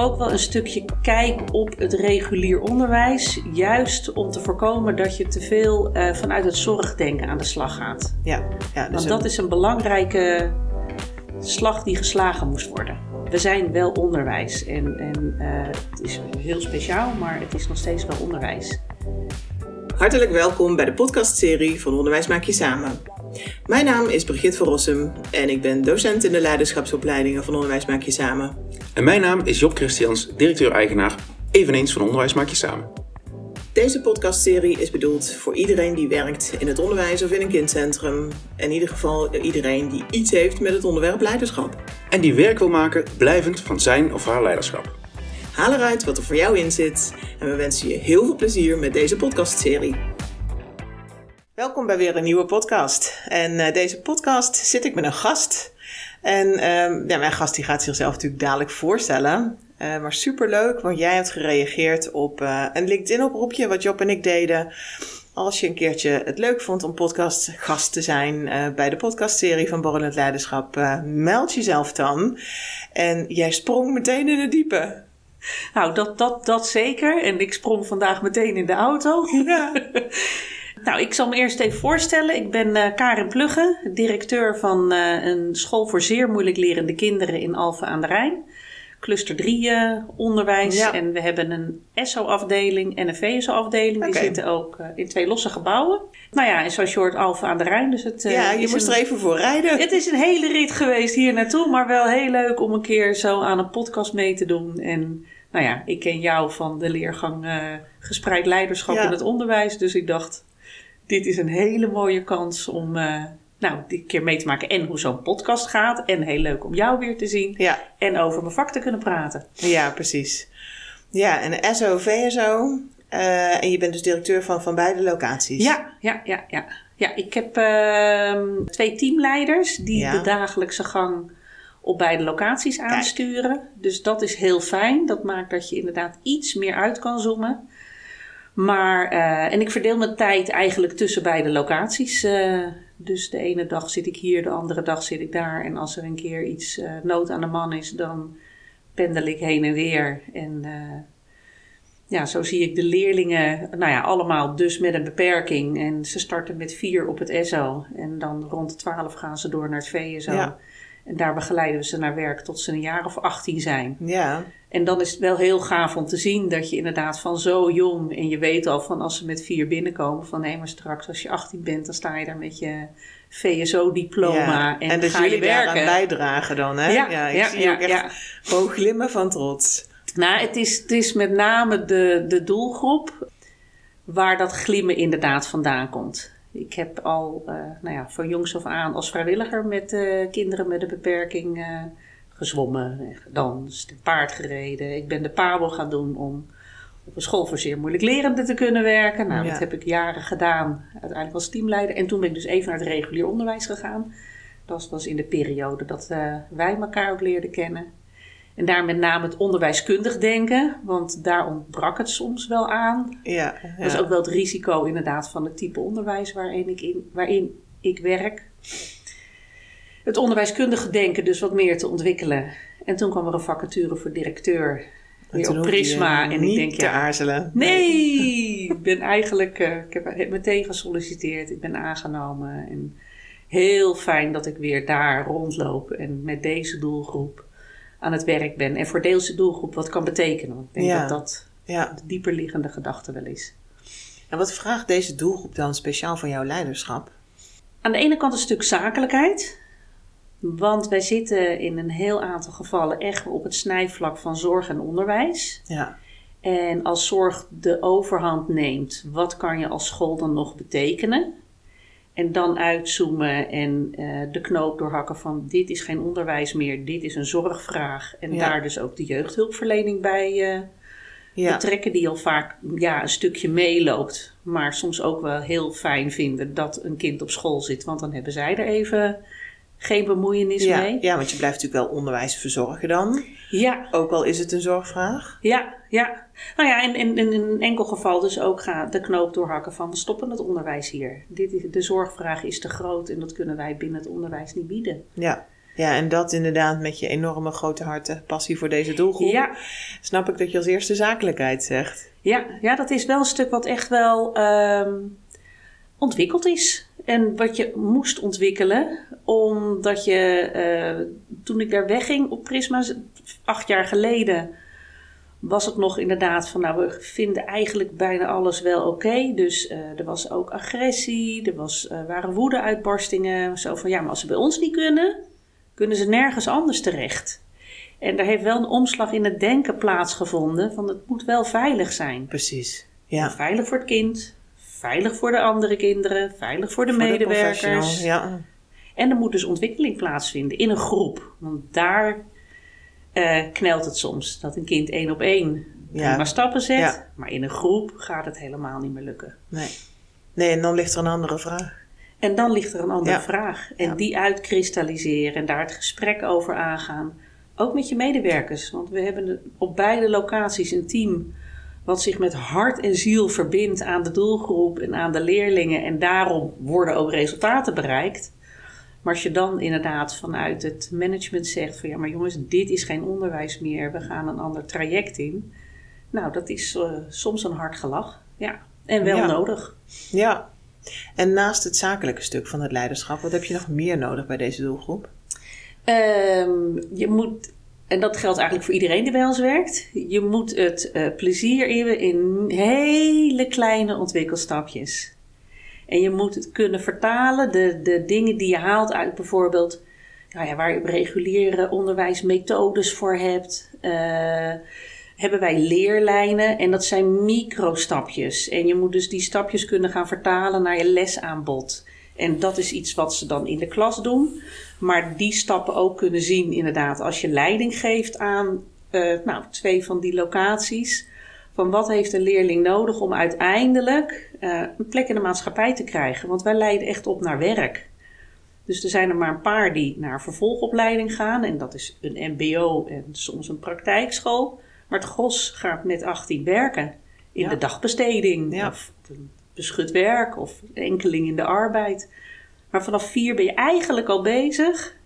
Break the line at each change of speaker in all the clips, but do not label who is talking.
ook wel een stukje kijk op het regulier onderwijs. Juist om te voorkomen dat je te veel uh, vanuit het zorgdenken aan de slag gaat.
Ja, ja
dus Want dat is een belangrijke slag die geslagen moest worden. We zijn wel onderwijs en, en uh, het is heel speciaal, maar het is nog steeds wel onderwijs.
Hartelijk welkom bij de podcastserie van Onderwijs Maak Je Samen. Mijn naam is Brigitte van Rossum en ik ben docent in de leiderschapsopleidingen van Onderwijs Maak Je Samen.
En mijn naam is Job Christians, directeur-eigenaar, eveneens van Onderwijs Maak Je Samen.
Deze podcastserie is bedoeld voor iedereen die werkt in het onderwijs of in een kindcentrum. In ieder geval iedereen die iets heeft met het onderwerp leiderschap.
En die werk wil maken blijvend van zijn of haar leiderschap.
Haal eruit wat er voor jou in zit en we wensen je heel veel plezier met deze podcastserie. Welkom bij weer een nieuwe podcast. En uh, deze podcast zit ik met een gast. En uh, ja, mijn gast die gaat zichzelf natuurlijk dadelijk voorstellen. Uh, maar superleuk, want jij hebt gereageerd op uh, een LinkedIn-oproepje wat Job en ik deden. Als je een keertje het leuk vond om podcastgast te zijn bij de podcastserie van Borrelend Leiderschap, meld jezelf dan. En jij sprong meteen in het diepe.
Nou, dat, dat, dat zeker. En ik sprong vandaag meteen in de auto. Ja. nou, ik zal me eerst even voorstellen. Ik ben uh, Karin Plugge, directeur van uh, een school voor zeer moeilijk lerende kinderen in Alphen aan de Rijn. Cluster 3 uh, eh, onderwijs. Ja. En we hebben een SO-afdeling en een VSO-afdeling. Okay. Die zitten ook in twee losse gebouwen. Nou ja, en zoals je hoort, Alphen aan de Rijn. Dus het,
ja, je moest er even voor rijden.
Het is een hele rit geweest hier naartoe. Maar wel heel leuk om een keer zo aan een podcast mee te doen. En nou ja, ik ken jou van de leergang gespreid leiderschap in het onderwijs. Dus ik dacht, dit is een hele mooie kans om uh, nou, die keer mee te maken. En hoe zo'n podcast gaat. En heel leuk om jou weer te zien. Ja. En over mijn vak te kunnen praten.
Ja, precies. Ja, en SO, VSO. Uh, en je bent dus directeur van, van beide locaties.
Ja, ja, ja, ja. Ja, ik heb uh, twee teamleiders die ja. de dagelijkse gang op beide locaties aansturen. Dus dat is heel fijn. Dat maakt dat je inderdaad iets meer uit kan zoomen. Maar, uh, en ik verdeel mijn tijd eigenlijk tussen beide locaties. Uh, dus de ene dag zit ik hier, de andere dag zit ik daar. En als er een keer iets uh, nood aan de man is, dan pendel ik heen en weer. En ja, zo zie ik de leerlingen, nou ja, allemaal dus met een beperking. En ze starten met vier op het SO. En dan rond twaalf gaan ze door naar het VSO. Ja. En daar begeleiden we ze naar werk tot ze een jaar of 18 zijn. Ja. En dan is het wel heel gaaf om te zien dat je inderdaad van zo jong... en je weet al van als ze met vier binnenkomen... van nee, maar straks als je 18 bent... dan sta je daar met je VSO-diploma ja. en, en dus ga je werken.
En bijdragen dan, hè? Ja, ja ik ja, zie ook echt gewoon glimmen van trots.
Nou, het is, het is met name de, de doelgroep... waar dat glimmen inderdaad vandaan komt. Ik heb al uh, nou ja, van jongs af aan als vrijwilliger met kinderen met een beperking uh, gezwommen, gedanst, paard gereden. Ik ben de PABO gaan doen om op een school voor zeer moeilijk lerenden te kunnen werken. Nou, ja. dat heb ik jaren gedaan, uiteindelijk als teamleider. En toen ben ik dus even naar het regulier onderwijs gegaan. Dat was in de periode dat wij elkaar ook leerden kennen. En daar met name het onderwijskundig denken, want daar ontbrak het soms wel aan. Ja, ja. Dat is ook wel het risico inderdaad van het type onderwijs waarin ik, in, waarin ik werk. Het onderwijskundige denken dus wat meer te ontwikkelen. En toen kwam er een vacature voor directeur weer op Prisma.
En ik denk, te ja, aarzelen.
Nee, ik ben eigenlijk, uh, ik heb meteen gesolliciteerd. Ik ben aangenomen. En heel fijn dat ik weer daar rondloop en met deze doelgroep aan het werk ben. En voor deze doelgroep wat kan betekenen. Ik denk dat dat ja. de dieperliggende gedachte wel is.
En wat vraagt deze doelgroep dan speciaal van jouw leiderschap?
Aan de ene kant een stuk zakelijkheid. Want wij zitten in een heel aantal gevallen echt op het snijvlak van zorg en onderwijs. Ja. En als zorg de overhand neemt, wat kan je als school dan nog betekenen? En dan uitzoomen en uh, de knoop doorhakken van dit is geen onderwijs meer, dit is een zorgvraag. En daar dus ook de jeugdhulpverlening bij uh, ja. betrekken, die al vaak ja, een stukje meeloopt. Maar soms ook wel heel fijn vinden dat een kind op school zit, want dan hebben zij er even geen bemoeienis
ja,
mee.
Ja, want je blijft natuurlijk wel onderwijs verzorgen dan. Ja. Ook al is het een zorgvraag.
Ja, ja. Nou ja, en in, in, een enkel geval dus ook gaat de knoop doorhakken van we stoppen het onderwijs hier. Dit is, de zorgvraag is te groot en dat kunnen wij binnen het onderwijs niet bieden. Ja.
Ja, en dat inderdaad met je enorme grote harten, passie voor deze doelgroep.
Ja.
Snap ik dat je als eerste zakelijkheid zegt.
Ja, ja dat is wel een stuk wat echt wel ehm, ontwikkeld is. En wat je moest ontwikkelen, omdat je uh, toen ik daar wegging op Prisma, acht jaar geleden, was het nog inderdaad van, nou, we vinden eigenlijk bijna alles wel oké. Dus uh, er was ook agressie, er was, uh, waren woede-uitbarstingen. Zo van, ja, maar als ze bij ons niet kunnen, kunnen ze nergens anders terecht. En daar heeft wel een omslag in het denken plaatsgevonden van het moet wel veilig zijn.
Precies. Ja.
Veilig voor het kind, veilig voor de andere kinderen, veilig voor de voor medewerkers.
De ja.
En er moet dus ontwikkeling plaatsvinden in een groep. Want daar uh, knelt het soms. Dat een kind één op één ja. maar stappen zet. Ja. Maar in een groep gaat het helemaal niet meer lukken.
Nee. Nee, en dan ligt er een andere vraag.
En dan ligt er een andere ja. vraag. En die uitkristalliseren en daar het gesprek over aangaan. Ook met je medewerkers. Want we hebben op beide locaties een team wat zich met hart en ziel verbindt aan de doelgroep en aan de leerlingen. En daarom worden ook resultaten bereikt. Maar als je dan inderdaad vanuit het management zegt van ja, maar jongens, dit is geen onderwijs meer, we gaan een ander traject in. Nou, dat is uh, soms een hard gelach. Ja, en wel
ja.
nodig.
Ja, en naast het zakelijke stuk van het leiderschap, wat heb je nog meer nodig bij deze doelgroep?
Um, je moet, en dat geldt eigenlijk voor iedereen die bij ons werkt, je moet het uh, plezier in, in hele kleine ontwikkelstapjes. En je moet het kunnen vertalen, de, de dingen die je haalt uit bijvoorbeeld, nou ja, waar je reguliere onderwijsmethodes voor hebt. Uh, hebben wij leerlijnen en dat zijn microstapjes. En je moet dus die stapjes kunnen gaan vertalen naar je lesaanbod. En dat is iets wat ze dan in de klas doen. Maar die stappen ook kunnen zien, inderdaad, als je leiding geeft aan uh, nou, twee van die locaties. Van wat heeft een leerling nodig om uiteindelijk uh, een plek in de maatschappij te krijgen? Want wij leiden echt op naar werk. Dus er zijn er maar een paar die naar vervolgopleiding gaan. En dat is een MBO en soms een praktijkschool. Maar het gros gaat met 18 werken. In
Ja.
de dagbesteding.
Ja.
Of beschut werk. Of enkeling in de arbeid. Maar vanaf vier ben je eigenlijk al bezig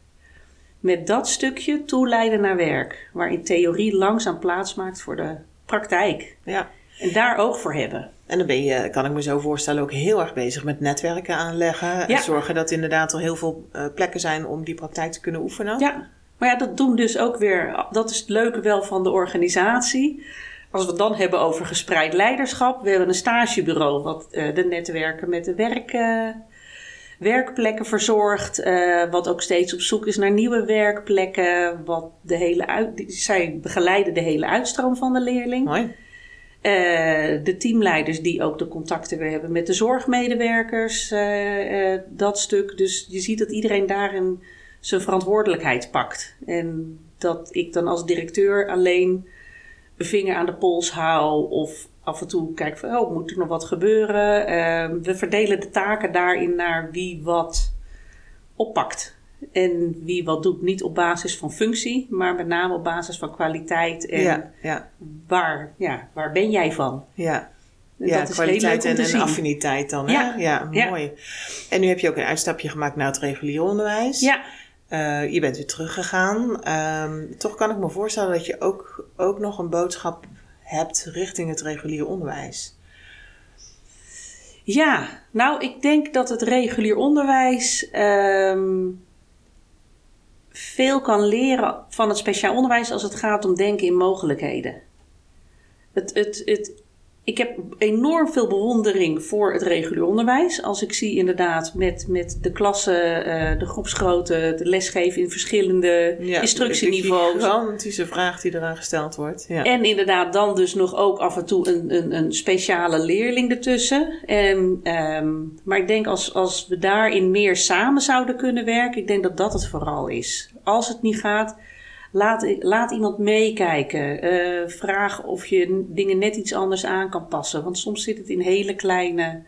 met dat stukje toeleiden naar werk. Waarin theorie langzaam plaats maakt voor de praktijk.
Ja.
En daar oog voor hebben.
En dan ben je, kan ik me zo voorstellen, ook heel erg bezig met netwerken aanleggen. En zorgen dat inderdaad er heel veel eh, plekken zijn om die praktijk te kunnen oefenen.
Ja, maar ja, dat doen dus ook weer. Dat is het leuke wel van de organisatie. Als we het dan hebben over gespreid leiderschap. We hebben een stagebureau wat eh, de netwerken met de werk, werkplekken verzorgt. eh, wat ook steeds op zoek is naar nieuwe werkplekken. Wat de hele uit, zij begeleiden de hele uitstroom van de leerling.
Mooi.
Eh, de teamleiders die ook de contacten weer hebben met de zorgmedewerkers, eh, dat stuk. Dus je ziet dat iedereen daarin zijn verantwoordelijkheid pakt. En dat ik dan als directeur alleen een vinger aan de pols hou of af en toe kijk van, oh, moet er nog wat gebeuren? Eh, we verdelen de taken daarin naar wie wat oppakt. En wie wat doet, niet op basis van functie, maar met name op basis van kwaliteit en
Ja, ja,
waar, ja, waar ben jij van?
ja.
En
ja,
dat is
kwaliteit en, en affiniteit dan. Hè?
Ja,
Ja,
ja.
mooi. En nu heb je ook een uitstapje gemaakt naar het regulier onderwijs.
Ja,
Eh, je bent weer teruggegaan. Ehm, toch kan ik me voorstellen dat je ook, ook nog een boodschap hebt richting het regulier onderwijs.
ja, nou ik denk dat het regulier onderwijs ehm, veel kan leren van het speciaal onderwijs als het gaat om denken in mogelijkheden. Het, het, het, ik heb enorm veel bewondering voor het regulier onderwijs. Als ik zie inderdaad met, met de klassen, eh, de groepsgrootte, de lesgeven in verschillende instructieniveaus.
De gigantische vraag die eraan gesteld wordt. Ja.
En inderdaad, dan dus nog ook af en toe een, een, een speciale leerling ertussen. En, ehm, maar ik denk als, als we daarin meer samen zouden kunnen werken, ik denk dat dat het vooral is. Als het niet gaat, laat, laat iemand meekijken. Eh, vraag of je dingen net iets anders aan kan passen. Want soms zit het in hele kleine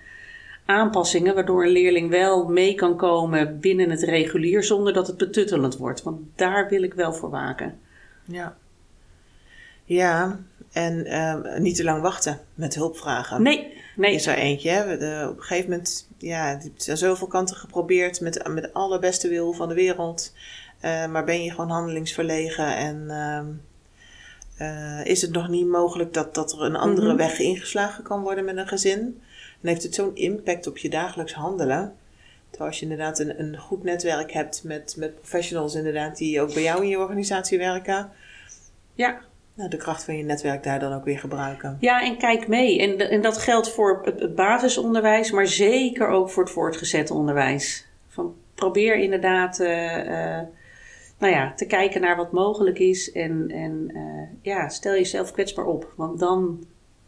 aanpassingen, waardoor een leerling wel mee kan komen binnen het regulier zonder dat het betuttelend wordt. Want daar wil ik wel voor waken.
Ja, ja en ehm, niet te lang wachten met hulpvragen.
Nee, nee.
Is er eentje. Hè? We- de- op een gegeven moment, ja, het is aan zoveel kanten geprobeerd met, met alle beste wil van de wereld. Maar ben je gewoon handelingsverlegen en ehm, is het nog niet mogelijk dat, dat er een andere mhm. weg ingeslagen kan worden met een gezin? Dan heeft het zo'n impact op je dagelijks handelen. Terwijl als je inderdaad een, een goed netwerk hebt met, met professionals inderdaad die ook bij jou in je organisatie werken.
Ja,
nou, de kracht van je netwerk daar dan ook weer gebruiken.
Ja, en kijk mee. En, en dat geldt voor het, basisonderwijs, maar zeker ook voor het voortgezet onderwijs. Van, probeer inderdaad uh, nou ja, te kijken naar wat mogelijk is. En, en uh, ja, stel jezelf kwetsbaar op. Want dan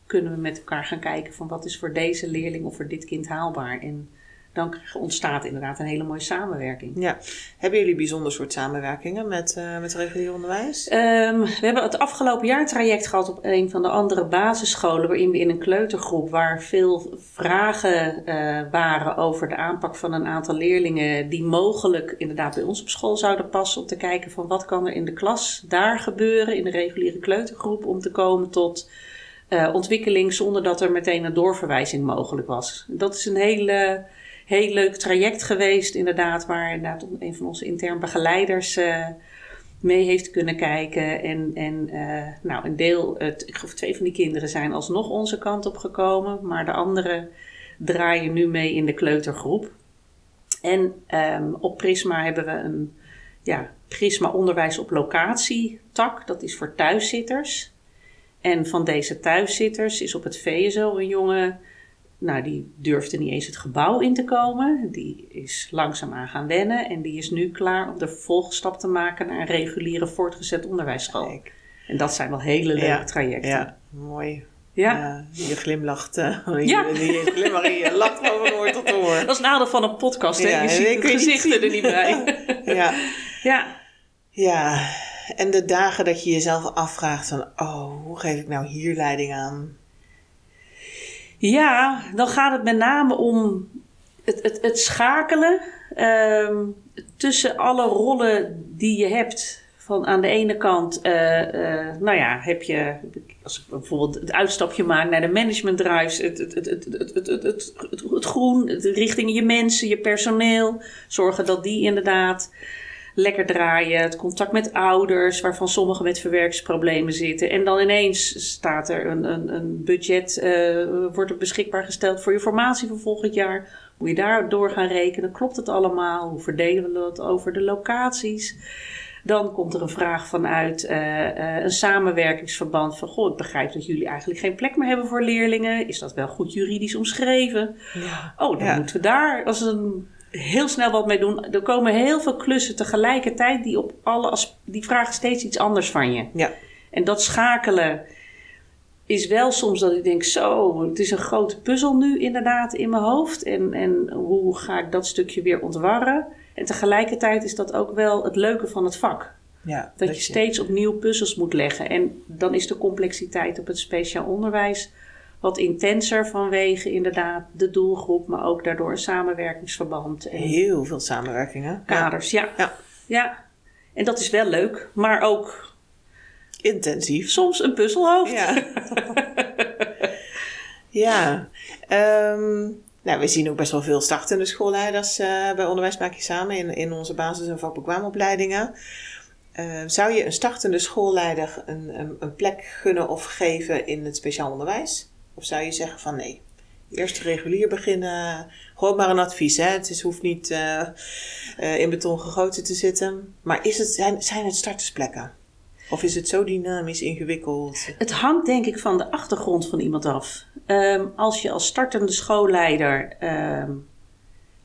kunnen we met elkaar gaan kijken van wat is voor deze leerling of voor dit kind haalbaar. En dan ontstaat inderdaad een hele mooie samenwerking.
Ja. Hebben jullie bijzonder soort samenwerkingen met, uh, met regulier onderwijs?
Um, we hebben het afgelopen jaar traject gehad op een van de andere basisscholen, waarin we in een kleutergroep, waar veel vragen uh, waren over de aanpak van een aantal leerlingen die mogelijk inderdaad bij ons op school zouden passen, om te kijken van wat kan er in de klas daar gebeuren, in de reguliere kleutergroep, om te komen tot uh, ontwikkeling zonder dat er meteen een doorverwijzing mogelijk was. Dat is een hele heel leuk traject geweest, inderdaad, waar inderdaad een van onze intern begeleiders uh, mee heeft kunnen kijken. En, en uh, nou, een deel, het, ik geloof twee van die kinderen zijn alsnog onze kant op gekomen, maar de andere draaien nu mee in de kleutergroep. En um, op Prisma hebben we een ja, Prisma onderwijs op locatie tak, dat is voor thuiszitters. En van deze thuiszitters is op het VSO een jongen nou, die durfde niet eens het gebouw in te komen. Die is langzaam aan gaan wennen en die is nu klaar om de vervolgstap te maken naar een reguliere voortgezet onderwijsschool. En dat zijn wel hele leuke trajecten.
Ja, mooi. Ja. je glimlacht. Uh, ja. Je, je glimlach je lacht over oor tot oor.
Dat is nadeel van een podcast. Hè? je ziet het gezichten er niet bij.
ja.
ja.
Ja. En de dagen dat je jezelf afvraagt van... Oh, hoe geef ik nou hier leiding aan?
Ja, dan gaat het met name om het, het, het schakelen ehm, tussen alle rollen die je hebt. Van aan de ene kant, uh, nou ja, heb je, als ik bijvoorbeeld het uitstapje maak naar de management drives, het, het, het, het, het, het, het, het, groen, richting je mensen, je personeel, zorgen dat die inderdaad lekker draaien. Het contact met ouders, waarvan sommigen met verwerkingsproblemen zitten. En dan ineens staat er een, een, een budget, uh, wordt er beschikbaar gesteld voor je formatie voor volgend jaar. Moet je daar door gaan rekenen? Klopt het allemaal? Hoe verdelen we dat over de locaties? Dan komt er een vraag vanuit uh, een samenwerkingsverband van... Goh, ik begrijp dat jullie eigenlijk geen plek meer hebben voor leerlingen. Is dat wel goed juridisch omschreven? Ja. Oh, dan moeten we daar als een heel snel wat mee doen. Er komen heel veel klussen tegelijkertijd die op alle die vragen steeds iets anders van je.
Ja.
En dat schakelen is wel soms dat ik denk, zo, het is een grote puzzel nu inderdaad in mijn hoofd. En, en hoe ga ik dat stukje weer ontwarren? En tegelijkertijd is dat ook wel het leuke van het vak.
Ja,
dat, dat je steeds opnieuw puzzels moet leggen. En dan is de complexiteit op het speciaal onderwijs wat intenser vanwege inderdaad de doelgroep, maar ook daardoor een samenwerkingsverband.
En Heel veel samenwerkingen.
Kaders, ja. ja. ja. En dat is wel leuk, maar ook
intensief.
Soms een puzzelhoofd.
Ja. ja. Um, nou, we zien ook best wel veel startende schoolleiders uh, bij Onderwijs Maak Je Samen in, in onze basis- en vakbekwaamopleidingen. Uh, zou je een startende schoolleider een, een, een, plek gunnen of geven in het speciaal onderwijs? Of zou je zeggen van nee, eerst regulier beginnen. Gewoon maar een advies. Hè? Het is, hoeft niet uh, uh, in beton gegoten te zitten. Maar is het, zijn, zijn het startersplekken? Of is het zo dynamisch ingewikkeld?
Het hangt denk ik van de achtergrond van iemand af. Um, als je als startende schoolleider um,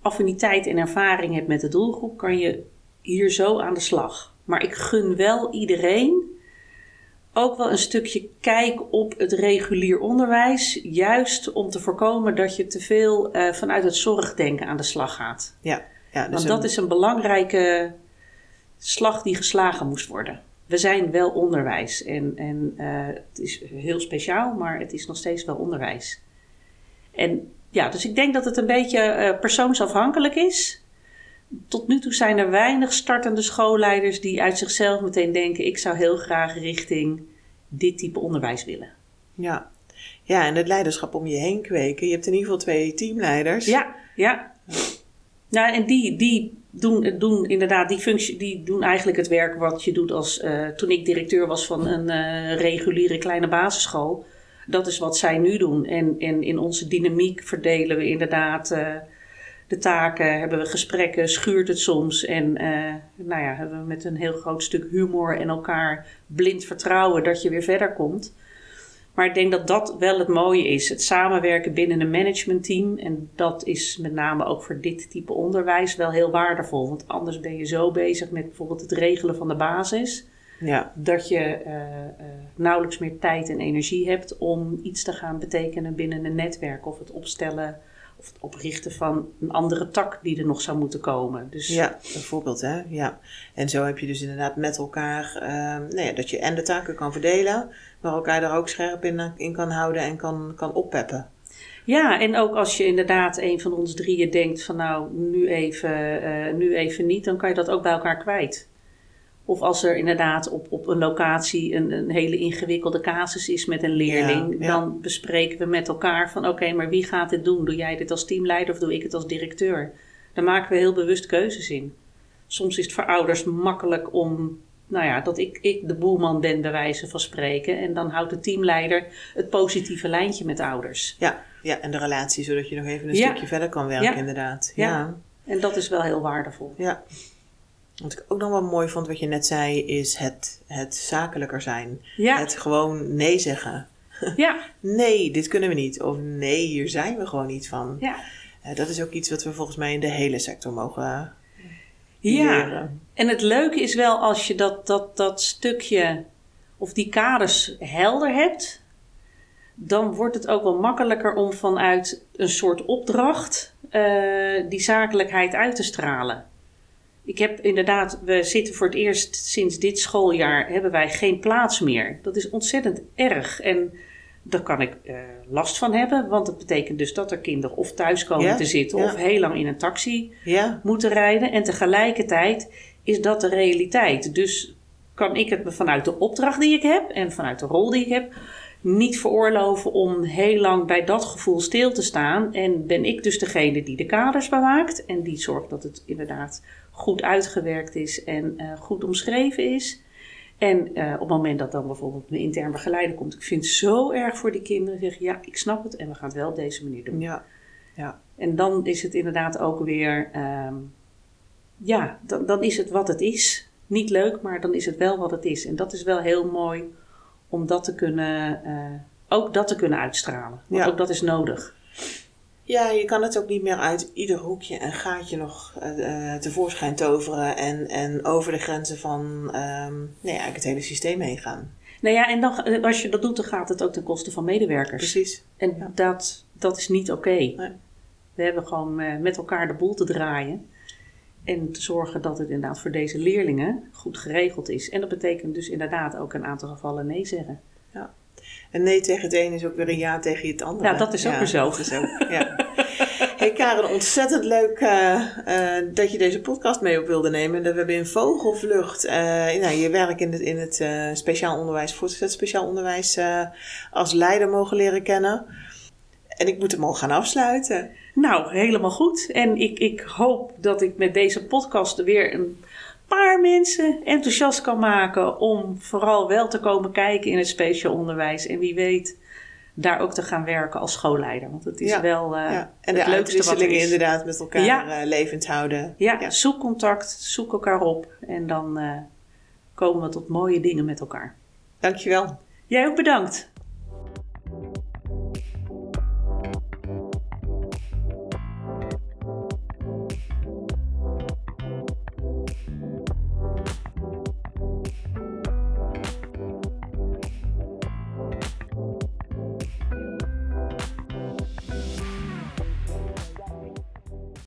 affiniteit en ervaring hebt met de doelgroep, kan je hier zo aan de slag. Maar ik gun wel iedereen ook wel een stukje kijk op het regulier onderwijs. Juist om te voorkomen dat je te veel uh, vanuit het zorgdenken aan de slag gaat.
Ja, ja,
dus Want dat is een belangrijke slag die geslagen moest worden. We zijn wel onderwijs en, en uh, het is heel speciaal, maar het is nog steeds wel onderwijs. En ja, dus ik denk dat het een beetje uh, persoonsafhankelijk is tot nu toe zijn er weinig startende schoolleiders die uit zichzelf meteen denken: ik zou heel graag richting dit type onderwijs willen.
Ja, ja en het leiderschap om je heen kweken. Je hebt in ieder geval twee teamleiders.
Ja, ja. Ja, en die, die doen, doen inderdaad die functie, die doen eigenlijk het werk wat je doet als uh, toen ik directeur was van een uh, reguliere kleine basisschool. Dat is wat zij nu doen. En, en in onze dynamiek verdelen we inderdaad uh, de taken, hebben we gesprekken, schuurt het soms. En nou ja, hebben we met een heel groot stuk humor en elkaar blind vertrouwen dat je weer verder komt. Maar ik denk dat dat wel het mooie is. Het samenwerken binnen een managementteam. En dat is met name ook voor dit type onderwijs wel heel waardevol. Want anders ben je zo bezig met bijvoorbeeld het regelen van de basis. Ja. Dat je uh, uh, nauwelijks meer tijd en energie hebt om iets te gaan betekenen binnen een netwerk. Of het opstellen of het oprichten van een andere tak die er nog zou moeten komen.
Dus, ja, bijvoorbeeld hè. Ja. En zo heb je dus inderdaad met elkaar, uh, nou ja, dat je en de taken kan verdelen, maar elkaar daar ook scherp in, in kan houden en kan, kan oppeppen.
Ja, en ook als je inderdaad een van ons drieën denkt van nou, nu even, uh, nu even niet, dan kan je dat ook bij elkaar kwijt. Of als er inderdaad op, op een locatie een, een hele ingewikkelde casus is met een leerling, dan bespreken we met elkaar van oké, maar wie gaat dit doen? Doe jij dit als teamleider of doe ik het als directeur? Daar maken we heel bewust keuzes in. Soms is het voor ouders makkelijk om, nou ja, dat ik, ik de boelman ben bij wijze van spreken. En dan houdt de teamleider het positieve lijntje met ouders.
Ja, ja en de relatie, zodat je nog even een stukje verder kan werken, inderdaad.
Ja. En dat is wel heel waardevol.
Ja. Wat ik ook nog wel mooi vond, wat je net zei, is het, het zakelijker zijn. Ja. Het gewoon nee zeggen. Ja. nee, dit kunnen we niet. Of nee, hier zijn we gewoon niet van. Ja. Uh, dat is ook iets wat we volgens mij in de hele sector mogen ja. leren.
En het leuke is wel als je dat, dat, dat stukje of die kaders helder hebt, dan wordt het ook wel makkelijker om vanuit een soort opdracht uh, die zakelijkheid uit te stralen. Ik heb inderdaad, we zitten voor het eerst sinds dit schooljaar, hebben wij geen plaats meer. Dat is ontzettend erg. En daar kan ik uh, last van hebben, want dat betekent dus dat er kinderen of thuis komen te zitten of heel lang in een taxi ja. moeten rijden. En tegelijkertijd is dat de realiteit. Dus kan ik het me vanuit de opdracht die ik heb en vanuit de rol die ik heb niet veroorloven om heel lang bij dat gevoel stil te staan. En ben ik dus degene die de kaders bewaakt en die zorgt dat het inderdaad goed uitgewerkt is en uh, goed omschreven is. En uh, op het moment dat dan bijvoorbeeld een intern begeleider komt, ik vind het zo erg voor die kinderen, zeg ja, ik snap het en we gaan het wel op deze manier doen. Ja. Ja. En dan is het inderdaad ook weer, um, ja, dan, dan is het wat het is. Niet leuk, maar dan is het wel wat het is. En dat is wel heel mooi om dat te kunnen, uh, ook dat te kunnen uitstralen. Want ja. ook dat is nodig.
Ja, je kan het ook niet meer uit ieder hoekje en gaatje nog uh, tevoorschijn toveren en, en over de grenzen van um, nee, eigenlijk het hele systeem heen gaan.
Nou ja, en dan, eh, als je dat doet, dan gaat het ook ten koste van medewerkers.
Precies.
En dat, dat is niet oké. Okay. Nee. We hebben gewoon met elkaar de boel te draaien. En te zorgen dat het inderdaad voor deze leerlingen goed geregeld is. En dat betekent dus inderdaad ook een aantal gevallen nee zeggen.
Ja. En nee tegen het een is ook weer een ja tegen het andere.
Ja, dat is ook weer zo.
Dat is ook, ja. hey Karen, ontzettend leuk uh, uh, dat je deze podcast mee op wilde nemen. Dat we hebben in vogelvlucht uh, nou, je werk in het, in het speciaal onderwijs, voortgezet speciaal onderwijs, als leider mogen leren kennen. En ik moet hem al gaan afsluiten.
Nou, helemaal goed. En ik, ik hoop dat ik met deze podcast weer een paar mensen enthousiast kan maken om vooral wel te komen kijken in het speciaal onderwijs. En wie weet daar ook te gaan werken als schoolleider. Want het is wel uh, ja.
En de uitwisselingen inderdaad met elkaar ja. uh, levend houden.
Ja, ja, zoek contact, zoek elkaar op. En dan uh, komen we tot mooie dingen met elkaar.
Dankjewel.
Jij ook bedankt.